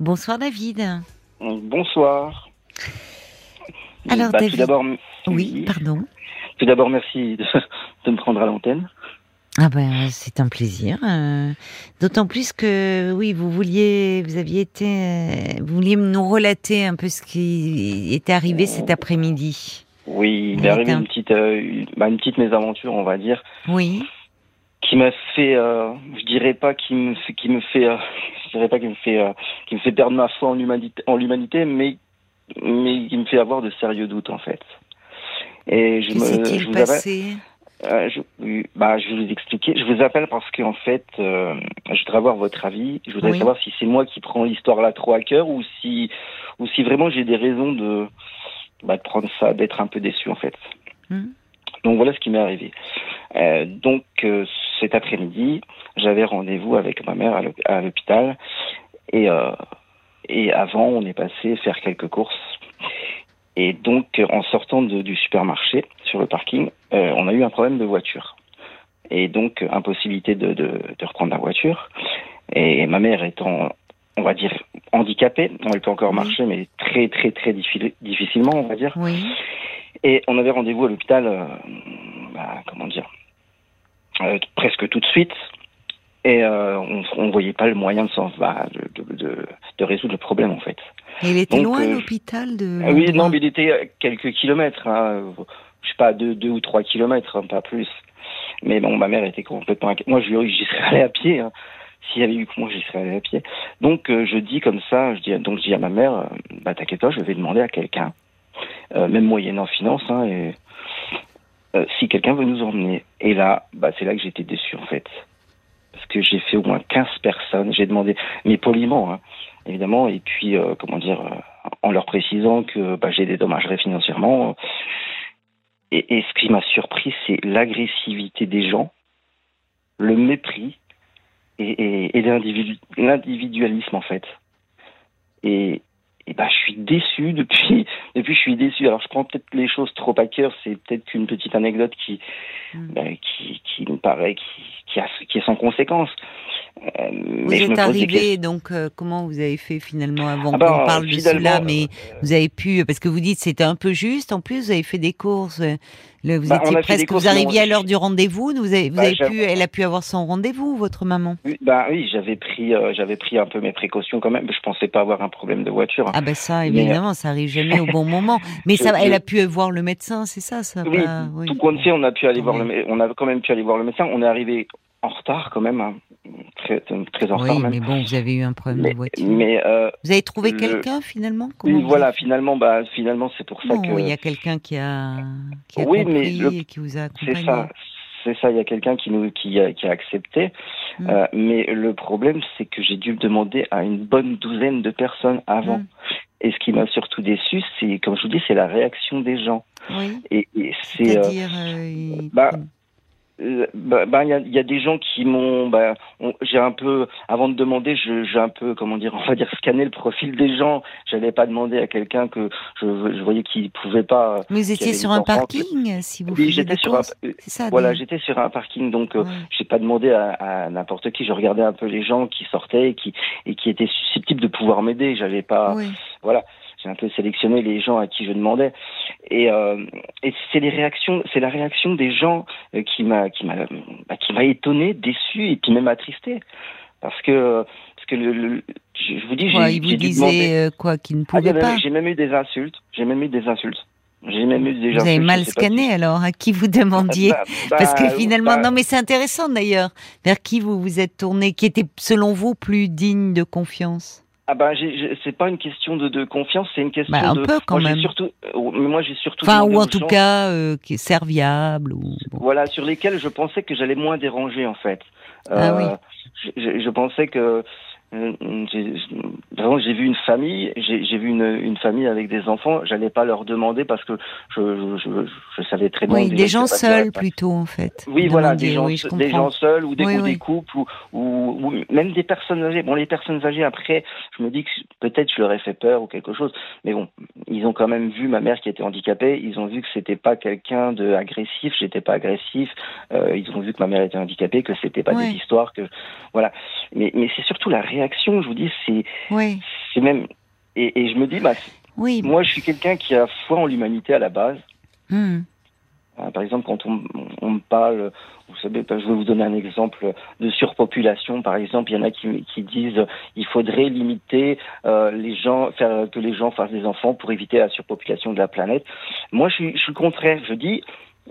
Bonsoir David. Bonsoir. Alors Bah, David. tout d'abord, Oui, pardon. tout d'abord, merci de, de me prendre à l'antenne. Ah ben c'est un plaisir. euh, D'autant plus que oui, vous vouliez, vous aviez été, euh, vous vouliez nous relater un peu ce qui était arrivé cet après-midi. Oui, il m'est arrivé une petite, euh, une, bah, une petite mésaventure, on va dire, Oui. qui m'a fait, euh, je dirais pas qui me, fait- qui me fait, euh, je dirais pas qui me fait, euh, qui me fait perdre ma foi en l'humanité, en l'humanité, mais, mais qui me fait avoir de sérieux doutes en fait. Et je me, je vous appelle, euh, je, bah, je vais vous expliquer. Je vous appelle parce qu'en fait, euh, je voudrais avoir votre avis. Je voudrais Oui. savoir si c'est moi qui prends l'histoire là trop à cœur ou si, ou si vraiment j'ai des raisons de, bah, de prendre ça, d'être un peu déçu en fait. Hmm. Donc voilà ce qui m'est arrivé. Euh, donc euh, cet après-midi, j'avais rendez-vous avec ma mère à l'hôp- à l'hôpital et euh, et avant on est passé faire quelques courses. Et donc en sortant de- du supermarché sur le parking, on a eu un problème de voiture. Et donc impossibilité de, de, de reprendre la voiture. Et ma mère étant, on va dire, handicapée, elle peut encore Oui. marcher, mais très très très diffi- difficilement, on va dire. Oui. Et on avait rendez-vous à l'hôpital, euh, bah, comment dire, euh, presque tout de suite. Et euh, on ne voyait pas le moyen de, s'en- bah, de, de, de, de résoudre le problème, en fait. Et il était Donc, loin l'hôpital de. Oui, non, mais il était à quelques kilomètres, hein, je sais pas, deux, deux ou trois kilomètres, hein, pas plus. Mais bon, ma mère était complètement inquiète. Moi, j'y serais allé à pied. Hein. S'il y avait eu que moi, j'y serais allé à pied. Donc, euh, je dis comme ça, je dis, donc je dis à ma mère, bah t'inquiète pas, je vais demander à quelqu'un, euh, même moyennant finance, hein, et, euh, si quelqu'un veut nous emmener. Et là, bah c'est là que j'étais déçu en fait, parce que j'ai fait au moins 15 personnes. J'ai demandé, mais poliment, hein, évidemment, et puis euh, comment dire, euh, en leur précisant que bah, j'ai des dommagerais financièrement. Et, ce qui m'a surpris, c'est l'agressivité des gens, le mépris et, et, et l'individu- l'individualisme en fait. Et, et bah, je suis déçu depuis. Depuis, je suis déçu. Alors, je prends peut-être les choses trop à cœur. C'est peut-être qu'une petite anecdote qui, Mm. bah, qui, qui me paraît qui, qui, a, qui est sans conséquence. Euh, Vous mais êtes arrivé, donc euh, comment vous avez fait finalement avant Ah ben, qu'on parle de cela Mais vous avez pu, parce que vous dites c'était un peu juste. En plus, vous avez fait des courses. euh, le- vous Bah, étiez presque, courses, vous arriviez on- à l'heure du rendez-vous. Vous avez, vous Bah, avez pu, elle a pu avoir son rendez-vous, votre maman. Oui, bah oui, j'avais pris, euh, j'avais pris un peu mes précautions quand même. Je pensais pas avoir un problème de voiture. Ah ben ça, Mais, évidemment, ça arrive jamais au bon moment. Mais je- ça, elle a pu voir le médecin, c'est ça, ça. Oui, pas- oui. tout compte fait, on a pu aller voir le, on a quand même pu aller voir le médecin. On est arrivé en retard quand même, hein. Très, très en retard Oui, même. mais bon, vous avez eu un problème Mais, de voiture. mais, euh, Vous avez trouvé le- quelqu'un finalement Comment voilà, finalement, bah, finalement, c'est pour ça Non, que il y a quelqu'un qui a, qui a Oui, mais le- et qui vous a accompagné. c'est ça, c'est ça. Il y a quelqu'un qui nous, qui a, qui a accepté. Mm. Euh, mais le problème, c'est que j'ai dû demander à une bonne douzaine de personnes avant. Mm. Et ce qui m'a surtout déçu, c'est, comme je vous dis, c'est la réaction des gens. Oui, Et, et c'est, euh, c'est-à-dire. euh, il- Euh, bah, bah, il y, a, y a des gens qui m'ont, bah, j'ai un peu, avant de demander, je- j'ai un peu, comment dire, on va dire, scanné le profil des gens. J'allais pas demander à quelqu'un que je, je voyais qu'il pouvait pas. Mais vous étiez sur un parking si vous Oui, j'étais sur un, ça. voilà, j'étais sur un parking, donc euh, j'ai pas demandé à, à n'importe qui. Je regardais un peu les gens qui sortaient et qui et qui étaient susceptibles de pouvoir m'aider. J'avais pas, voilà, j'ai un peu sélectionné les gens à qui je demandais. Et, euh, et c'est les réactions, c'est la réaction des gens euh, qui m'a qui m'a bah, qui m'a étonné, déçu et puis même attristé, parce que parce que le, le- je vous dis, j'ai il vous disait quoi qu'il ne pouvait pas j'ai même eu des insultes. J'ai même eu des insultes. J'ai même eu des Vous avez mal scanné alors à qui vous demandiez Bah, bah, Parce que finalement, bah, non, mais c'est intéressant d'ailleurs. Vers qui vous vous êtes tourné, qui était selon vous plus digne de confiance? Ah bah, j'ai- c'est pas une question de, de confiance, c'est une question Bah, un de. peu, quand moi, même. Surtout, euh, mais moi, j'ai surtout. Enfin, ou en tout gens, cas, euh, qui est serviable. Ou... bon. Voilà, sur lesquels je pensais que j'allais moins déranger en fait. Ah oui. je, je- je pensais que euh, vraiment, j'ai vu une famille, j'ai vu une, une famille avec des enfants. J'allais pas leur demander parce que je, je, je, je savais très bien. Oui, des gens seuls plutôt en fait. Oui, voilà, des gens, oui, je des comprends. gens seuls ou des, Oui, ou oui. des couples ou, ou, ou même des personnes âgées. Bon, les personnes âgées, après, je me dis que peut-être je leur ai fait peur ou quelque chose, mais bon, ils ont quand même vu ma mère qui était handicapée. Ils ont vu que c'était pas quelqu'un de agressif, j'étais pas agressif. Euh, ils ont vu que ma mère était handicapée, que c'était pas des histoires, que voilà. Mais, mais c'est surtout la réaction. Je vous dis, c'est Oui. C'est même et, et, je me dis, bah, oui. moi, je suis quelqu'un qui a foi en l'humanité à la base. Hmm. Euh, par exemple, quand on, on me parle, vous savez, je vais vous donner un exemple de surpopulation. Par exemple, il y en a qui, qui disent il faudrait limiter euh, les gens, faire que les gens fassent des enfants pour éviter la surpopulation de la planète. Moi, je suis, je suis le contraire. Je dis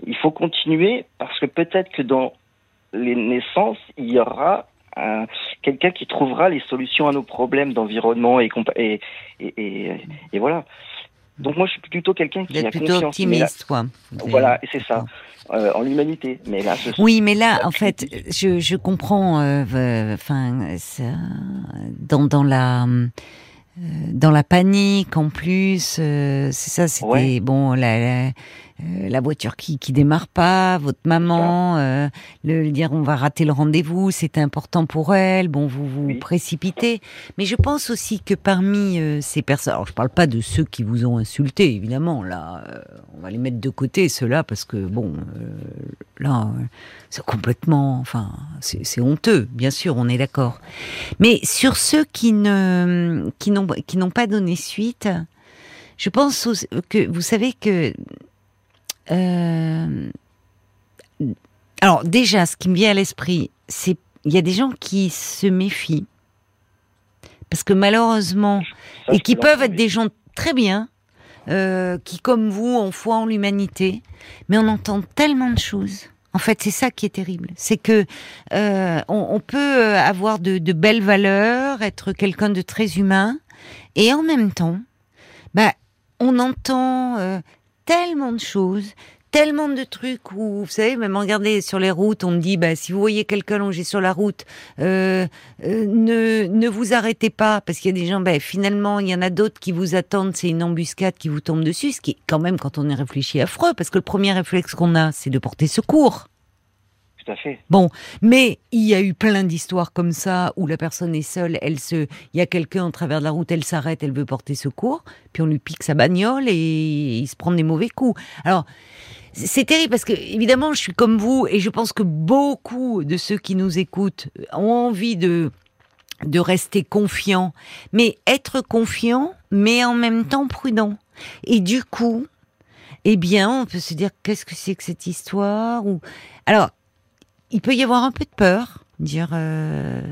il faut continuer parce que peut-être que dans les naissances, il y aura quelqu'un qui trouvera les solutions à nos problèmes d'environnement et, et, et, et, voilà. Donc moi, je suis plutôt quelqu'un qui a plutôt confiance. optimiste, quoi. Voilà, c'est ça. Euh, en l'humanité. Mais là, oui, mais là, en fait, je, je comprends. Euh, enfin, dans dans la euh, dans la panique en plus, euh, c'est ça. C'était bon. La, la euh, la voiture qui qui démarre pas, votre maman, euh, le dire on va rater le rendez-vous, c'est important pour elle. Bon, vous vous précipitez, mais je pense aussi que parmi euh, ces personnes, alors je parle pas de ceux qui vous ont insulté, évidemment, là, on va les mettre de côté ceux-là parce que bon, là, c'est complètement, enfin, c'est honteux, bien sûr, on est d'accord. Mais sur ceux qui ne qui n'ont qui n'ont pas donné suite. Je pense que vous savez que euh, alors déjà, ce qui me vient à l'esprit, c'est il y a des gens qui se méfient. Parce que malheureusement et qui peuvent être des gens très bien, euh, qui comme vous ont foi en l'humanité, mais on entend tellement de choses. En fait, c'est ça qui est terrible, c'est que euh, on, peut avoir de, de, belles valeurs, être quelqu'un de très humain, et en même temps, bah, on entend tellement de choses, tellement de trucs où, vous savez, même regarder sur les routes, on me dit, bah, si vous voyez quelqu'un longé sur la route, euh, euh, ne, ne vous arrêtez pas, parce qu'il y a des gens, bah, finalement, il y en a d'autres qui vous attendent, c'est une embuscade qui vous tombe dessus, ce qui est quand même, quand on est réfléchi, affreux, parce que le premier réflexe qu'on a, c'est de porter secours. Bon, mais il y a eu plein d'histoires comme ça où la personne est seule, elle se, il y a quelqu'un en travers de la route, elle s'arrête, elle veut porter secours, puis on lui pique sa bagnole et il se prend des mauvais coups. Alors, c'est terrible parce que évidemment, je suis comme vous et je pense que beaucoup de ceux qui nous écoutent ont envie de de rester confiants, mais être confiant, mais en même temps prudent. Et du coup, eh bien, on peut se dire qu'est-ce que c'est que cette histoire ou alors il peut y avoir un peu de peur, dire euh,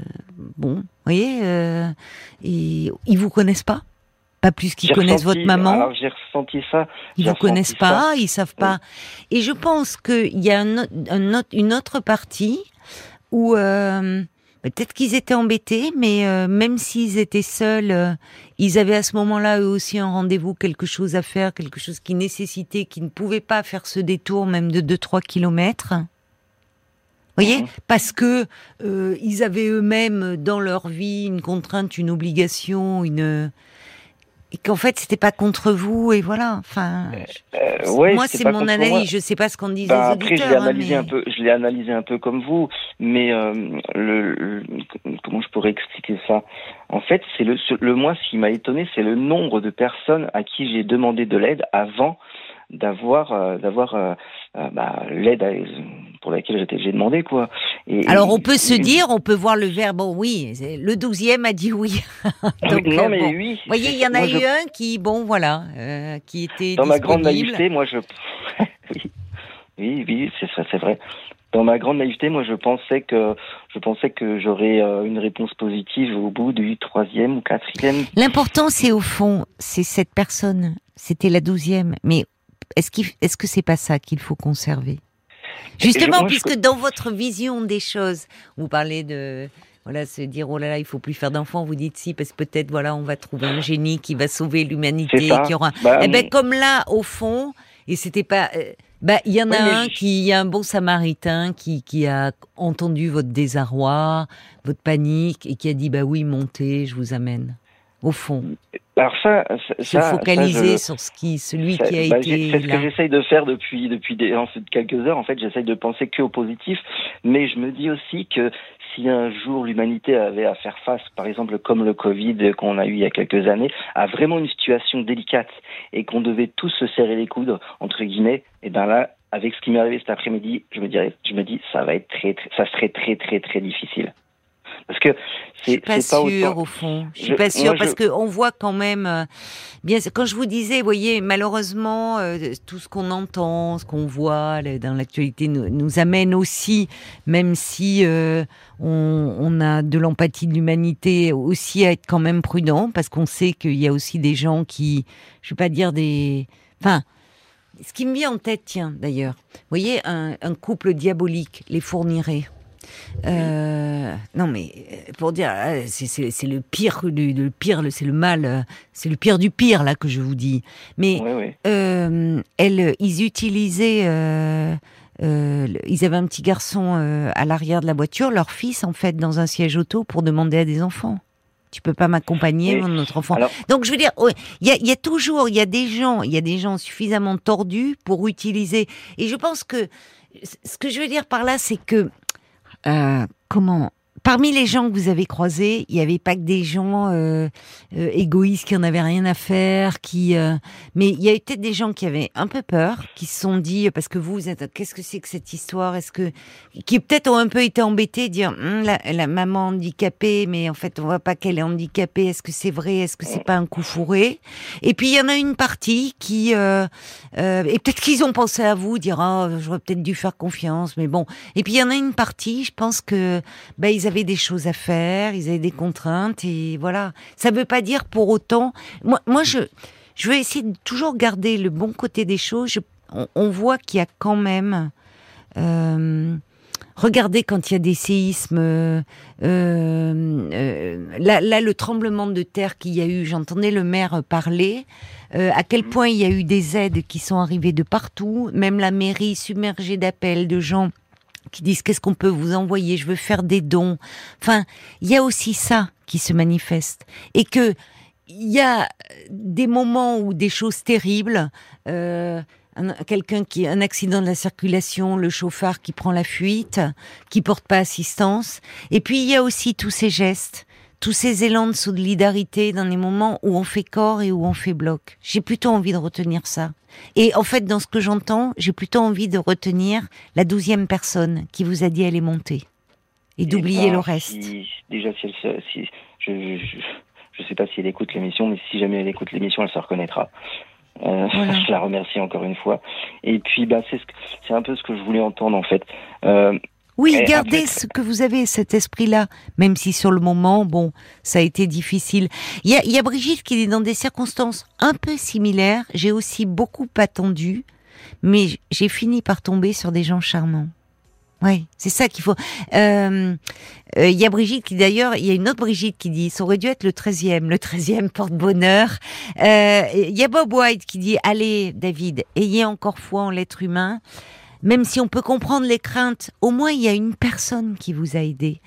bon, vous voyez, euh, et, ils vous connaissent pas, pas plus qu'ils connaissent votre maman. J'ai ressenti ça. Ils vous connaissent pas, ils savent pas. Et je pense qu'il y a un, une autre partie où euh, peut-être qu'ils étaient embêtés, mais euh, même s'ils étaient seuls, euh, ils avaient à ce moment-là eux aussi un rendez-vous, quelque chose à faire, quelque chose qui nécessitait, qui ne pouvait pas faire ce détour même de 2-3 kilomètres voyez mhm. Parce que euh, ils avaient eux-mêmes dans leur vie une contrainte, une obligation, une et qu'en fait c'était pas contre vous et voilà. Enfin, euh, moi c'est mon analyse. Je sais pas ce qu'on disait. Bah, après, je l'ai analysé un peu. Je l'ai analysé un peu comme vous, mais euh, le, comment je pourrais expliquer ça? En fait, c'est le, le moi ce qui m'a étonné, c'est le nombre de personnes à qui j'ai demandé de l'aide avant d'avoir euh, d'avoir bah, l'aide pour laquelle j'ai demandé quoi. Et, Alors on peut se dire, on peut voir le verbe bon, oui, le douzième a dit oui. Donc, non mais oui. Vous voyez, il y en a eu un qui bon voilà, qui était dans ma grande naïveté, moi je oui oui, oui c'est vrai. Dans ma grande naïveté, moi, je pensais que je pensais que j'aurais une réponse positive au bout du troisième ou quatrième. L'important, c'est au fond, c'est cette personne. C'était la douzième, mais est-ce qu'il, est-ce que c'est pas ça qu'il faut conserver? Justement, puisque dans votre vision des choses, vous parlez de voilà, se dire oh là là, il faut plus faire d'enfants. Vous dites si parce que peut-être voilà, on va trouver un génie qui va sauver l'humanité, qui aura. Bah, eh ben comme là, au fond, et c'était pas. Euh, bah, il y en a un qui, il y a un bon samaritain qui, qui a entendu votre désarroi, votre panique et qui a dit bah oui, montez, je vous amène au fond Alors ça, ça se focaliser sur ce qui, celui qui a bah, été. C'est ce que j'essaye de faire depuis depuis des, quelques heures. En fait, j'essaye de penser que au positif, mais je me dis aussi que si un jour l'humanité avait à faire face, par exemple comme le Covid qu'on a eu il y a quelques années, à vraiment une situation délicate et qu'on devait tous se serrer les coudes entre guillemets, et ben là, avec ce qui m'est arrivé cet après-midi, je me dirais, je me dis, ça va être très, très ça serait très très très difficile. Parce que je suis pas, sûre au fond. Je suis pas sûre parce que on voit quand même. Euh, bien, quand je vous disais, vous voyez, malheureusement, euh, tout ce qu'on entend, ce qu'on voit dans l'actualité nous, nous, amène aussi, même si euh, on, on, a de l'empathie de l'humanité, aussi à être quand même prudent parce qu'on sait qu'il y a aussi des gens qui, je vais pas dire des, enfin. Ce qui me vient en tête, tiens, d'ailleurs, vous voyez, un, un couple diabolique les fournirait euh, non, mais euh, pour dire, ah, c'est le pire du le pire, c'est le mal, euh, c'est le pire du pire là que je vous dis. Mais Euh, elle, ils utilisaient, euh, ils avaient un petit garçon à l'arrière de la voiture, leur fils en fait dans un siège auto pour demander à des enfants. Tu peux pas m'accompagner, mon notre enfant. Donc je veux dire, il y, a, y a toujours, il y a des gens, il y a des gens suffisamment tordus pour utiliser. Et je pense que ce que je veux dire par là, c'est que euh, comment Parmi les gens que vous avez croisés, il n'y avait pas que des gens euh, euh, égoïstes qui en avaient rien à faire, qui. Euh, mais il y a peut-être des gens qui avaient un peu peur, qui se sont dit parce que vous, vous êtes. Qu'est-ce que c'est que cette histoire? Est-ce que qui peut-être ont un peu été embêtés, dire hum, la, la, maman handicapée, mais en fait on voit pas qu'elle est handicapée. Est-ce que c'est vrai? Est-ce que c'est pas un coup fourré? Et puis il y en a une partie qui et peut-être qu'ils ont pensé à vous, dire ah j'aurais peut-être dû faire confiance, mais bon. Et puis il y en a une partie, je pense que ben ils avaient avaient des choses à faire, ils avaient des contraintes et voilà. Ça ne veut pas dire pour autant. Moi, je veux essayer de toujours garder le bon côté des choses. on, voit qu'il y a quand même. Euh, regardez quand il y a des séismes. Euh, euh, là, là, le tremblement de terre qu'il y a eu, j'entendais le maire parler. à quel point il y a eu des aides qui sont arrivées de partout, même la mairie submergée d'appels de gens qui disent qu'est-ce qu'on peut vous envoyer, je veux faire des dons. Enfin, il y a aussi ça qui se manifeste et que il y a des moments où des choses terribles. Euh, quelqu'un qui un accident de la circulation, le chauffard qui prend la fuite, qui porte pas assistance. Et puis il y a aussi tous ces gestes tous ces élans de solidarité dans les moments où on fait corps et où on fait bloc. J'ai plutôt envie de retenir ça. Et en fait, dans ce que j'entends, j'ai plutôt envie de retenir la douzième personne qui vous a dit elle est montée et d'oublier le reste. déjà, si, elle, si je, ne sais pas si elle écoute l'émission, mais si jamais elle écoute l'émission, elle se reconnaîtra. Euh, je la remercie encore une fois. Et puis, bah, c'est un peu ce que je voulais entendre en fait. Euh, oui, gardez ce que vous avez, cet esprit-là, même si sur le moment, bon, ça a été difficile. Il y a, y a Brigitte qui dit dans des circonstances un peu similaires, j'ai aussi beaucoup attendu, mais j'ai fini par tomber sur des gens charmants. Oui, c'est ça qu'il faut. Euh, euh, il y a Brigitte qui d'ailleurs, il y a une autre Brigitte qui dit, ça aurait dû être le 13e, le 13e porte-bonheur. Euh, il y a Bob White qui dit, allez David, ayez encore foi en l'être humain même si on peut comprendre les craintes, au moins il y a une personne qui vous a aidé.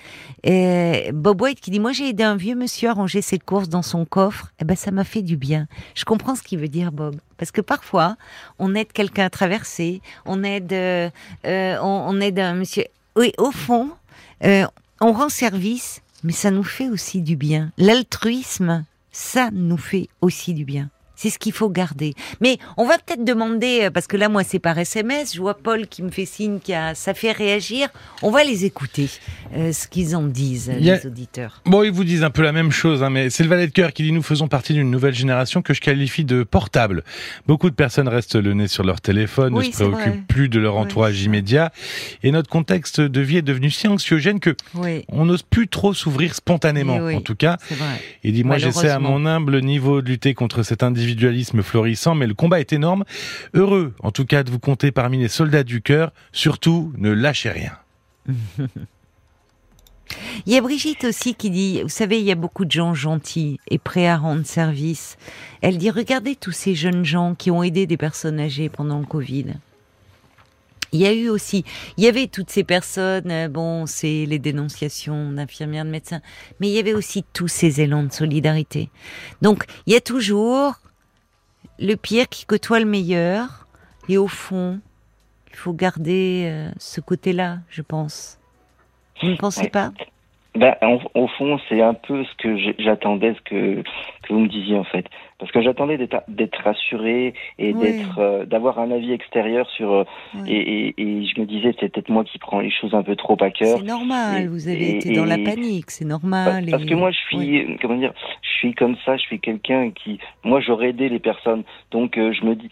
Bob White qui dit moi j'ai aidé un vieux monsieur à ranger ses courses dans son coffre. Eh ben ça m'a fait du bien. Je comprends ce qu'il veut dire Bob, parce que parfois on aide quelqu'un à traverser, on aide, euh, euh, on, aide un monsieur. Oui, au fond, euh, on rend service, mais ça nous fait aussi du bien. L'altruisme, ça nous fait aussi du bien. C'est ce qu'il faut garder. Mais on va peut-être demander, euh, parce que là, moi, c'est par SMS. Je vois Paul qui me fait signe que ça fait réagir. On va les écouter, euh, ce qu'ils en disent, les auditeurs. Bon, ils vous disent un peu la même chose, hein, mais c'est le valet de cœur qui dit nous faisons partie d'une nouvelle génération que je qualifie de portable. Beaucoup de personnes restent le nez sur leur téléphone, ne se préoccupent plus de leur entourage immédiat, et notre contexte de vie est devenu si anxiogène que on n'ose plus trop s'ouvrir spontanément, en tout cas. Il dit moi, j'essaie à mon humble niveau de lutter contre cet individu individualisme florissant, mais le combat est énorme. Heureux, en tout cas, de vous compter parmi les soldats du cœur. Surtout, ne lâchez rien. Il y a Brigitte aussi qui dit, vous savez, il y a beaucoup de gens gentils et prêts à rendre service. Elle dit, regardez tous ces jeunes gens qui ont aidé des personnes âgées pendant le Covid. Il y a eu aussi, il y avait toutes ces personnes, euh, bon, c'est les dénonciations d'infirmières, de médecins, mais il y avait aussi tous ces élans de solidarité. Donc, il y a toujours le pire qui côtoie le meilleur. Et au fond, il faut garder euh, ce côté-là, je pense. Vous ne pensez pas? Ben, au fond, c'est un peu ce que j'attendais, ce que, que vous me disiez en fait. Parce que j'attendais d'être rassuré et d'être, euh, d'avoir un avis extérieur sur. Euh, et, et, je me disais, c'est peut-être moi qui prends les choses un peu trop à cœur. C'est normal. vous avez été dans la panique, c'est normal. Parce, que moi, je suis, comment dire, je suis comme ça. Je suis quelqu'un qui, moi, j'aurais aidé les personnes. Donc, euh, je me dis,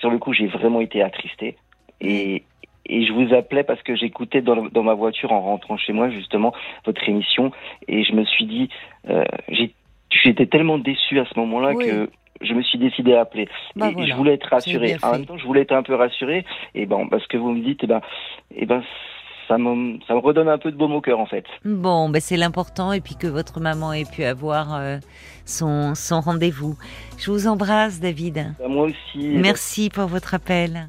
sur le coup, j'ai vraiment été attristé. Et, et je vous appelais parce que j'écoutais dans, dans, ma voiture en rentrant chez moi justement votre émission et je me suis dit euh, j'étais tellement déçu à ce moment-là que je me suis décidé à appeler bah et, je voulais être rassuré en même temps je voulais être un peu rassuré et bon parce que vous me dites et eh ben et eh ben ça me, ça me redonne un peu de baume au cœur en fait. Bon, ben c'est l'important et puis que votre maman ait pu avoir euh, son, son rendez-vous. Je vous embrasse David. Bah, moi aussi. Merci pour votre appel.